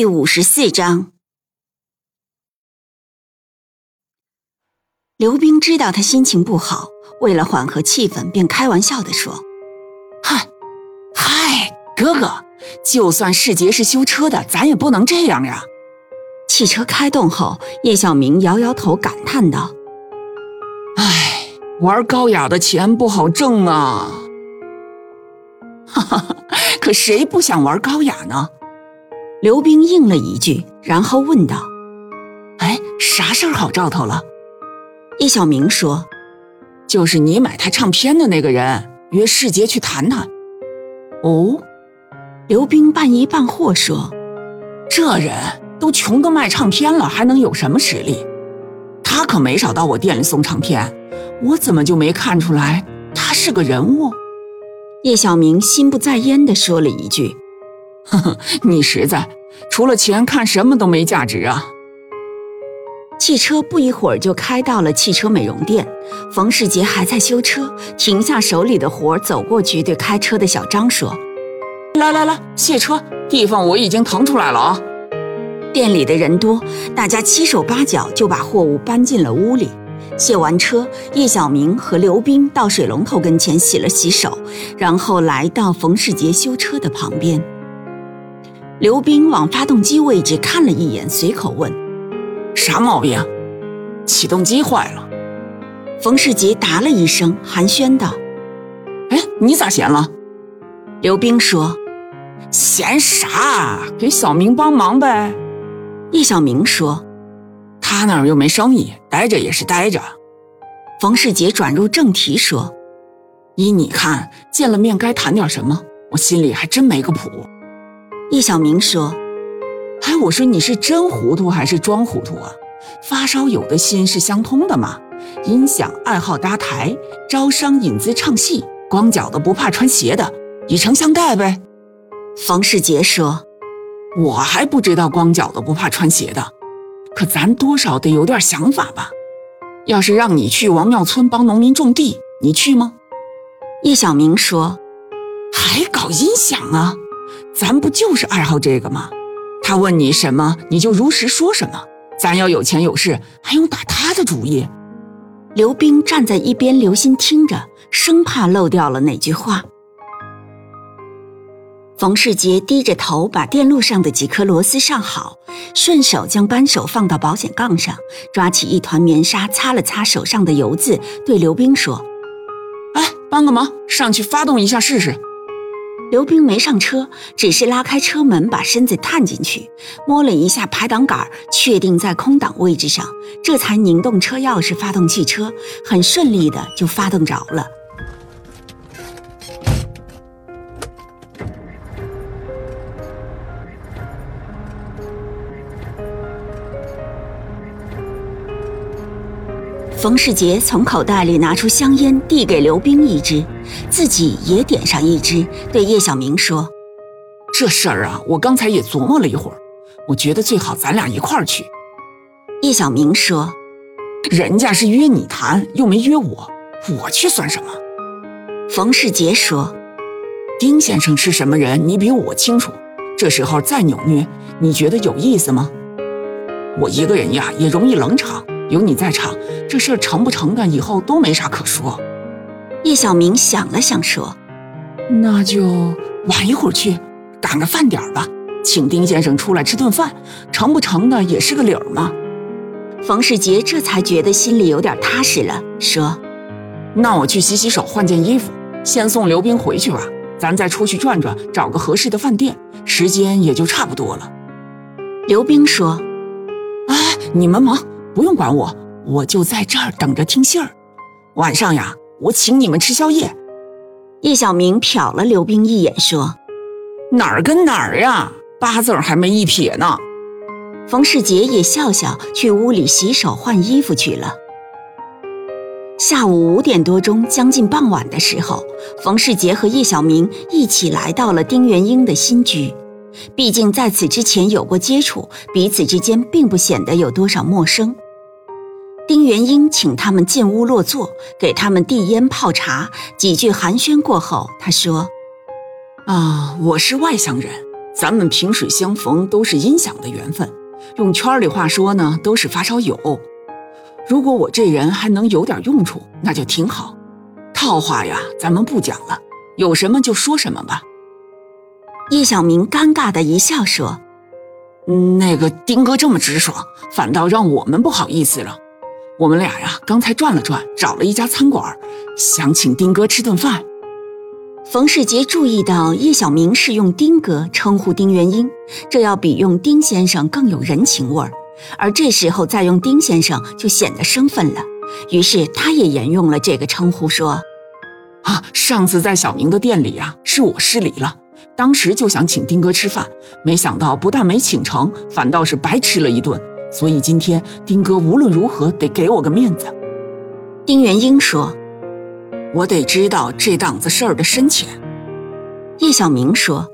第五十四章，刘冰知道他心情不好，为了缓和气氛，便开玩笑的说：“嗨，嗨，哥哥，就算世杰是修车的，咱也不能这样呀。”汽车开动后，叶小明摇摇头，感叹道：“唉，玩高雅的钱不好挣啊。”哈哈，可谁不想玩高雅呢？刘冰应了一句，然后问道：“哎，啥事儿好兆头了？”叶小明说：“就是你买他唱片的那个人，约世杰去谈谈。”哦，刘冰半疑半惑说：“这人都穷得卖唱片了，还能有什么实力？他可没少到我店里送唱片，我怎么就没看出来他是个人物？”叶小明心不在焉地说了一句。呵呵，你实在，除了钱看什么都没价值啊！汽车不一会儿就开到了汽车美容店，冯世杰还在修车，停下手里的活，走过去对开车的小张说：“来来来，卸车，地方我已经腾出来了啊！”店里的人多，大家七手八脚就把货物搬进了屋里。卸完车，叶小明和刘冰到水龙头跟前洗了洗手，然后来到冯世杰修车的旁边。刘冰往发动机位置看了一眼，随口问：“啥毛病？”“启动机坏了。”冯世杰答了一声，寒暄道：“哎，你咋闲了？”刘冰说：“闲啥？给小明帮忙呗。”叶小明说：“他那儿又没生意，待着也是待着。”冯世杰转入正题说：“依你看，见了面该谈点什么？我心里还真没个谱。”叶小明说：“哎，我说你是真糊涂还是装糊涂啊？发烧友的心是相通的嘛。音响爱好搭台，招商引资唱戏，光脚的不怕穿鞋的，以诚相待呗。”冯世杰说：“我还不知道光脚的不怕穿鞋的，可咱多少得有点想法吧？要是让你去王庙村帮农民种地，你去吗？”叶小明说：“还搞音响啊？”咱不就是爱好这个吗？他问你什么，你就如实说什么。咱要有钱有势，还用打他的主意？刘冰站在一边留心听着，生怕漏掉了哪句话。冯世杰低着头把电路上的几颗螺丝上好，顺手将扳手放到保险杠上，抓起一团棉纱擦了擦手上的油渍，对刘冰说：“哎，帮个忙，上去发动一下试试。”刘冰没上车，只是拉开车门，把身子探进去，摸了一下排挡杆，确定在空档位置上，这才拧动车钥匙发动汽车，很顺利的就发动着了。冯世杰从口袋里拿出香烟，递给刘冰一支，自己也点上一支，对叶小明说：“这事儿啊，我刚才也琢磨了一会儿，我觉得最好咱俩一块儿去。”叶小明说：“人家是约你谈，又没约我，我去算什么？”冯世杰说：“丁先生是什么人，你比我清楚。这时候再扭捏，你觉得有意思吗？我一个人呀，也容易冷场。”有你在场，这事儿成不成的，以后都没啥可说。叶小明想了想说：“那就晚一会儿去，赶个饭点吧，请丁先生出来吃顿饭，成不成的也是个理儿嘛。”冯世杰这才觉得心里有点踏实了，说：“那我去洗洗手，换件衣服，先送刘冰回去吧。咱再出去转转，找个合适的饭店，时间也就差不多了。”刘冰说：“哎，你们忙。”不用管我，我就在这儿等着听信儿。晚上呀，我请你们吃宵夜。叶小明瞟了刘冰一眼，说：“哪儿跟哪儿呀？八字还没一撇呢。”冯世杰也笑笑去屋里洗手换衣服去了。下午五点多钟，将近傍晚的时候，冯世杰和叶小明一起来到了丁元英的新居。毕竟在此之前有过接触，彼此之间并不显得有多少陌生。丁元英请他们进屋落座，给他们递烟泡茶。几句寒暄过后，他说：“啊，我是外乡人，咱们萍水相逢都是音响的缘分。用圈里话说呢，都是发烧友。如果我这人还能有点用处，那就挺好。套话呀，咱们不讲了，有什么就说什么吧。”叶小明尴尬的一笑说：“那个丁哥这么直爽，反倒让我们不好意思了。我们俩呀，刚才转了转，找了一家餐馆，想请丁哥吃顿饭。”冯世杰注意到叶小明是用丁哥称呼丁元英，这要比用丁先生更有人情味儿，而这时候再用丁先生就显得生分了。于是他也沿用了这个称呼，说：“啊，上次在小明的店里呀，是我失礼了。”当时就想请丁哥吃饭，没想到不但没请成，反倒是白吃了一顿。所以今天丁哥无论如何得给我个面子。丁元英说：“我得知道这档子事儿的深浅。”叶小明说：“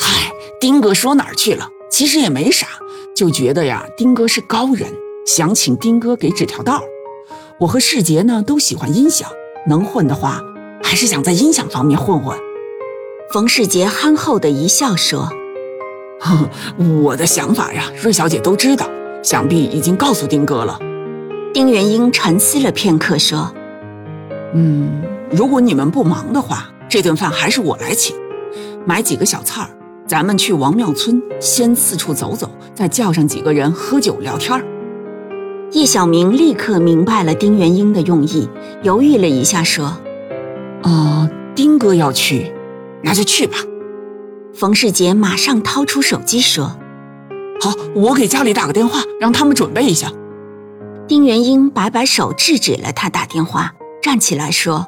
嗨，丁哥说哪儿去了？其实也没啥，就觉得呀，丁哥是高人，想请丁哥给指条道。我和世杰呢都喜欢音响，能混的话，还是想在音响方面混混。”冯世杰憨厚的一笑说：“ 我的想法呀，瑞小姐都知道，想必已经告诉丁哥了。”丁元英沉思了片刻说：“嗯，如果你们不忙的话，这顿饭还是我来请，买几个小菜儿，咱们去王庙村先四处走走，再叫上几个人喝酒聊天儿。”叶小明立刻明白了丁元英的用意，犹豫了一下说：“哦，丁哥要去。”那就去吧。冯世杰马上掏出手机说：“好，我给家里打个电话，让他们准备一下。”丁元英摆摆手制止了他打电话，站起来说：“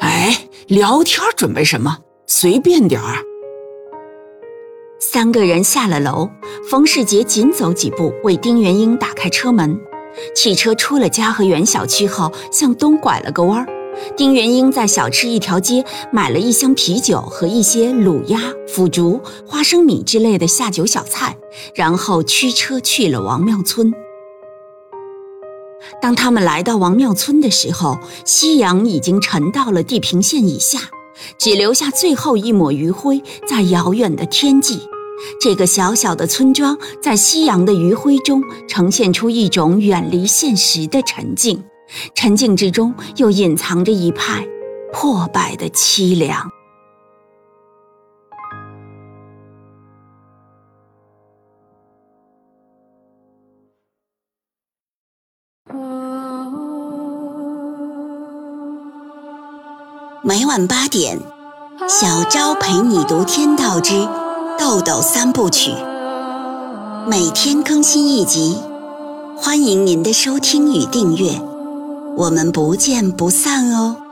哎，聊天准备什么？随便点儿。”三个人下了楼，冯世杰紧走几步为丁元英打开车门。汽车出了嘉和园小区后，向东拐了个弯儿。丁元英在小吃一条街买了一箱啤酒和一些卤鸭、腐竹、花生米之类的下酒小菜，然后驱车去了王庙村。当他们来到王庙村的时候，夕阳已经沉到了地平线以下，只留下最后一抹余晖在遥远的天际。这个小小的村庄在夕阳的余晖中，呈现出一种远离现实的沉静。沉静之中，又隐藏着一派破败的凄凉。每晚八点，小昭陪你读《天道之豆豆三部曲》，每天更新一集，欢迎您的收听与订阅。我们不见不散哦。